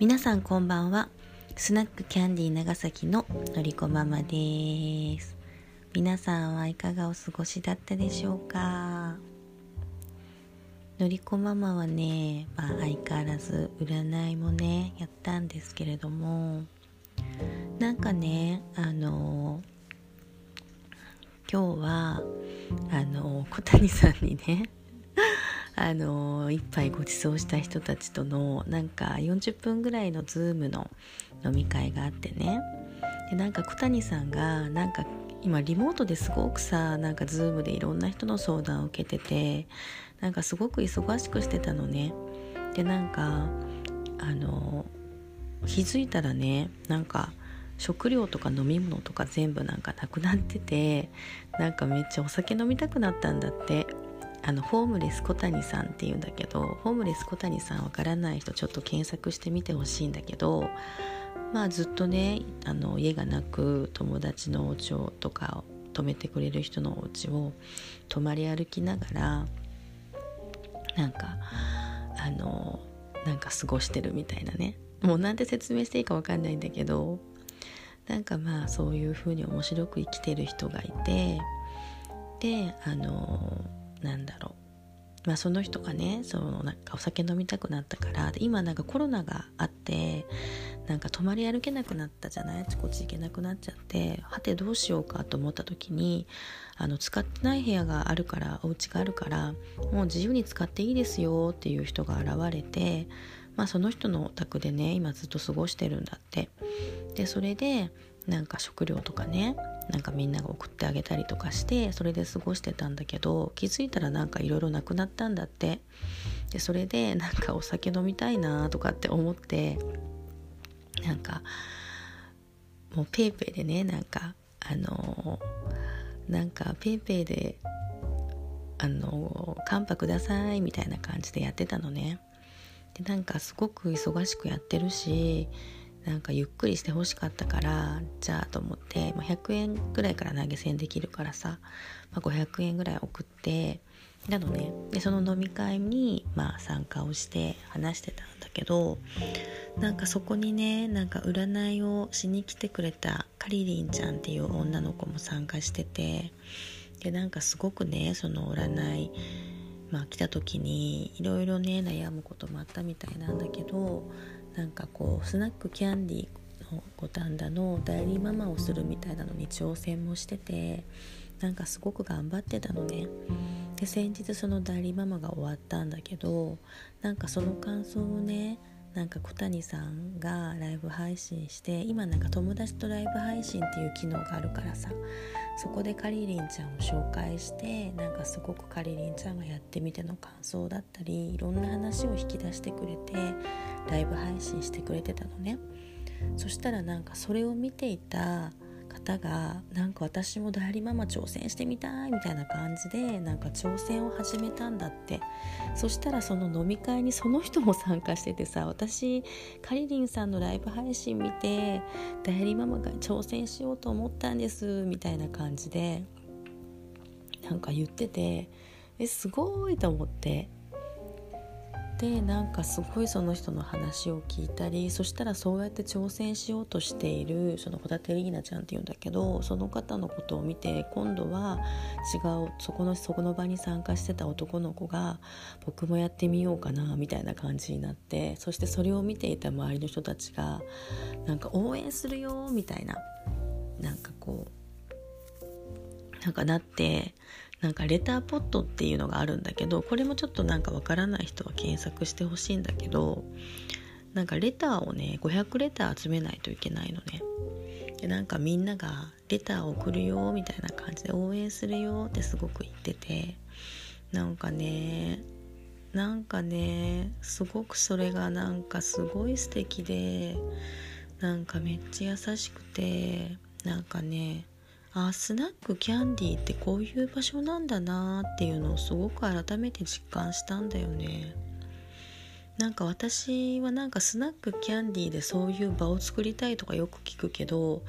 皆さんこんばんは。スナックキャンディー長崎ののりこママです。皆さんはいかがお過ごしだったでしょうか？のりこママはね、まあ、相変わらず占いもねやったんですけれどもなんかねあの今日はあの小谷さんにねあの一杯ご馳走した人たちとのなんか40分ぐらいのズームの飲み会があってね。でなんか小谷さんがなんか今リモートですごくさなんかズームでいろんな人の相談を受けててなんかすごく忙しくしてたのね。でなんかあの気づいたらねなんか食料とか飲み物とか全部なんかなくなっててなんかめっちゃお酒飲みたくなったんだって。あのホームレス小谷さんっていうんだけどホームレス小谷さんわからない人ちょっと検索してみてほしいんだけどまあずっとねあの家がなく友達のお家をとかを泊めてくれる人のお家を泊まり歩きながらなんかあのなんか過ごしてるみたいなね。もうなんて説明していいかわかんないんだけどなんかまあそういうふうに面白く生きてる人がいてであのなんだろう。まあその人がねそのなんかお酒飲みたくなったから今なんかコロナがあってなんか泊まり歩けなくなったじゃない？あちこち行けなくなっちゃってはてどうしようかと思った時にあの使ってない部屋があるからお家があるからもう自由に使っていいですよっていう人が現れてまあその人のお宅でね今ずっと過ごしてるんだって。でそれでなんか食料とかねなんかみんなが送ってあげたりとかしてそれで過ごしてたんだけど気づいたらなんかいろいろなくなったんだって。でそれでなんかお酒飲みたいなとかって思ってなんかもう PayPay でねなんかあのなんか PayPay であの「カンパください」みたいな感じでやってたのね。でなんかすごく忙しくやってるしなんかゆっくりしてほしかったからじゃあと思って、まあ、100円ぐらいから投げ銭できるからさ、まあ、500円ぐらい送ってなのねでその飲み会にまあ参加をして話してたんだけどなんかそこにねなんか占いをしに来てくれたカリリンちゃんっていう女の子も参加しててでなんかすごくねその占いまあ来た時にいろいろね悩むこともあったみたいなんだけどなんかこうスナックキャンディーの五反田の代理ママをするみたいなのに挑戦もしててなんかすごく頑張ってたのね。で先日その代理ママが終わったんだけどなんかその感想をねなんか小谷さんがライブ配信して今なんか友達とライブ配信っていう機能があるからさそこでかりりんちゃんを紹介してなんかすごくかりりんちゃんがやってみての感想だったりいろんな話を引き出してくれてライブ配信してくれてたのね。そしたらなんかそれを見ていた方がなんか私も代理ママ挑戦してみたいみたいな感じでなんか挑戦を始めたんだって。そしたらその飲み会にその人も参加しててさ私カリリンさんのライブ配信見て代理ママが挑戦しようと思ったんですみたいな感じでなんか言っててえすごいと思って。でなんかすごいその人の話を聞いたりそしたらそうやって挑戦しようとしているその小立リーナちゃんっていうんだけどその方のことを見て今度は違うそこのそこの場に参加してた男の子が僕もやってみようかなみたいな感じになってそしてそれを見ていた周りの人たちがなんか応援するよみたいななんかこうなんかなってなんかレターポットっていうのがあるんだけどこれもちょっとなんかわからない人は検索してほしいんだけどなんかレターをね500レター集めないといけないのね。でなんかみんながレターを送るよみたいな感じで応援するよってすごく言っててなんかねなんかねすごくそれがなんかすごい素敵でなんかめっちゃ優しくてなんかねあスナックキャンディーってこういう場所なんだなっていうのをすごく改めて実感したんだよね。なんか私はなんかスナックキャンディーでそういう場を作りたいとかよく聞くけど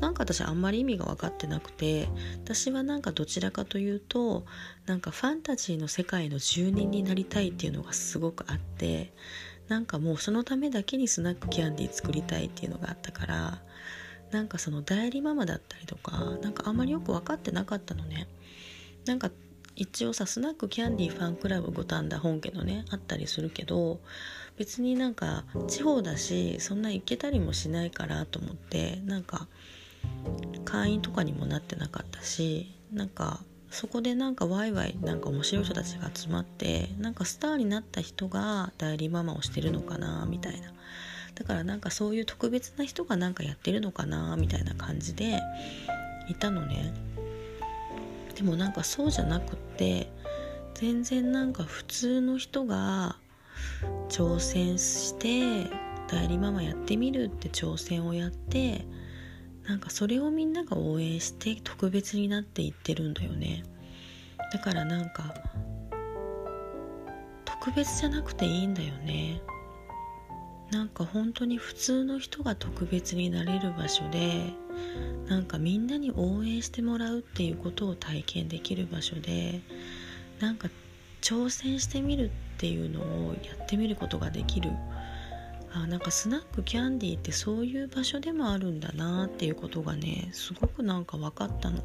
なんか私あんまり意味が分かってなくて私はなんかどちらかというとなんかファンタジーの世界の住人になりたいっていうのがすごくあってなんかもうそのためだけにスナックキャンディー作りたいっていうのがあったからなんかその代理ママだったりとかなんかあんまりよく分かってなかったのね。なんか一応さスナックキャンディーファンクラブ五反田本家のねあったりするけど別になんか地方だしそんな行けたりもしないからと思ってなんか会員とかにもなってなかったしなんかそこでなんかワイワイなんか面白い人たちが集まってなんかスターになった人が代理ママをしてるのかなみたいな。だからなんかそういう特別な人がなんかやってるのかなみたいな感じでいたのね。でもなんかそうじゃなくって全然なんか普通の人が挑戦して代理ママやってみるって挑戦をやってなんかそれをみんなが応援して特別になっていってるんだよね。だからなんか特別じゃなくていいんだよね。なんか本当に普通の人が特別になれる場所でなんかみんなに応援してもらうっていうことを体験できる場所でなんか挑戦してみるっていうのをやってみることができる。あなんかスナックキャンディーってそういう場所でもあるんだなっていうことがねすごくなんか分かったの。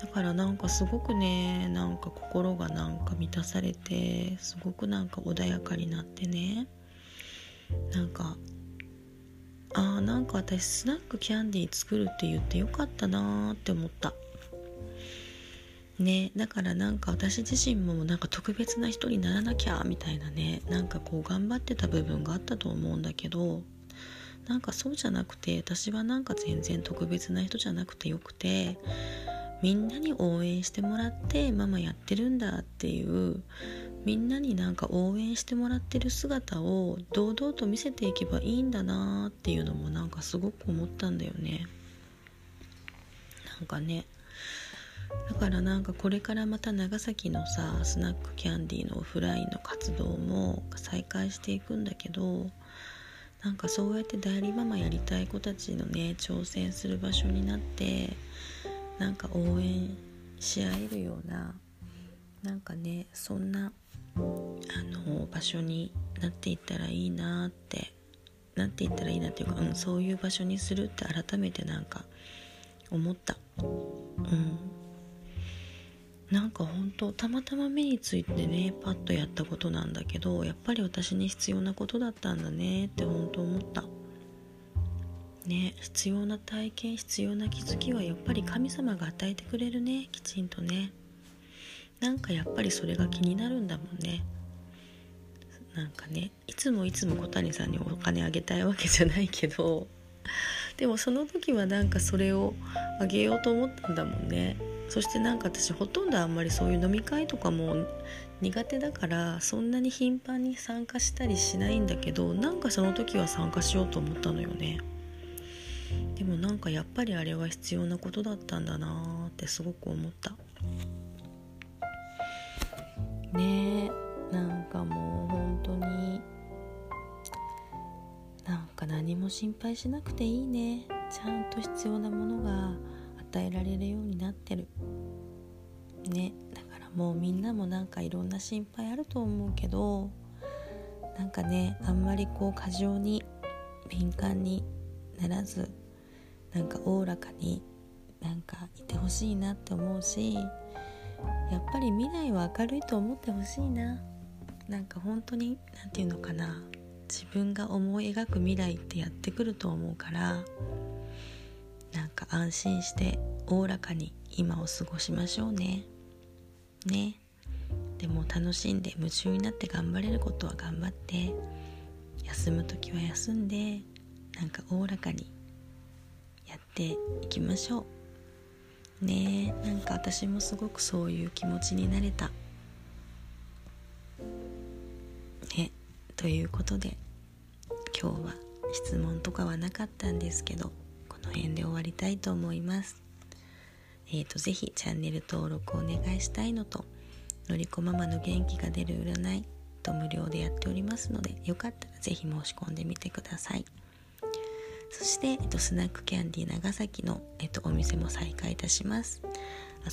だからなんかすごくねなんか心がなんか満たされてすごくなんか穏やかになってね。なんかあーなんか私スナックキャンディー作るって言ってよかったなーって思った。ねだからなんか私自身もなんか特別な人にならなきゃみたいなねなんかこう頑張ってた部分があったと思うんだけどなんかそうじゃなくて私はなんか全然特別な人じゃなくてよくてみんなに応援してもらってママやってるんだっていうみんなになんか応援してもらってる姿を堂々と見せていけばいいんだなっていうのもなんかすごく思ったんだよね。なんかね。だからなんかこれからまた長崎のさスナックキャンディーのオフラインの活動も再開していくんだけどなんかそうやって代理ママやりたい子たちのね挑戦する場所になってなんか応援し合えるようななんかねそんなあの場所になっていったらいいなってなっていったらいいなっていうか、うん、そういう場所にするって改めてなんか思った。うん。なんか本当たまたま目についてねパッとやったことなんだけどやっぱり私に必要なことだったんだねって本当思った。ね必要な体験必要な気づきはやっぱり神様が与えてくれるねきちんとね。なんかやっぱりそれが気になるんだもんね。なんかねいつもいつも小谷さんにお金あげたいわけじゃないけどでもその時はなんかそれをあげようと思ったんだもんね。そしてなんか私ほとんどあんまりそういう飲み会とかも苦手だからそんなに頻繁に参加したりしないんだけどなんかその時は参加しようと思ったのよね。でもなんかやっぱりあれは必要なことだったんだなーってすごく思った。ねなんかもう本当になんか何も心配しなくていいね。ちゃんと必要なものが与えられるようになってる。ねだからもうみんなもなんかいろんな心配あると思うけどなんかねあんまりこう過剰に敏感にならずなんかおおらかになんかいてほしいなって思うしやっぱり未来は明るいと思ってほしいな。なんか本当に何て言うのかな。自分が思い描く未来ってやってくると思うから。なんか安心しておおらかに今を過ごしましょうね。ね。でも楽しんで夢中になって頑張れることは頑張って。休む時は休んでなんかおおらかにやっていきましょう。ねえなんか私もすごくそういう気持ちになれたねということで今日は質問とかはなかったんですけどこの辺で終わりたいと思います。えーと、ぜひチャンネル登録お願いしたいのと、のりこママの元気が出る占いと無料でやっておりますので、よかったらぜひ申し込んでみてください。そして、えっと、スナックキャンディー長崎の、えっと、お店も再開いたします。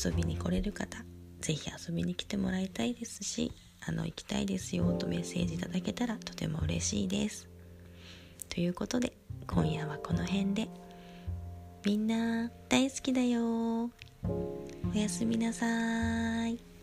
遊びに来れる方、ぜひ遊びに来てもらいたいですし、あの行きたいですよとメッセージいただけたらとても嬉しいです。ということで今夜はこの辺で。みんな大好きだよ。おやすみなさい。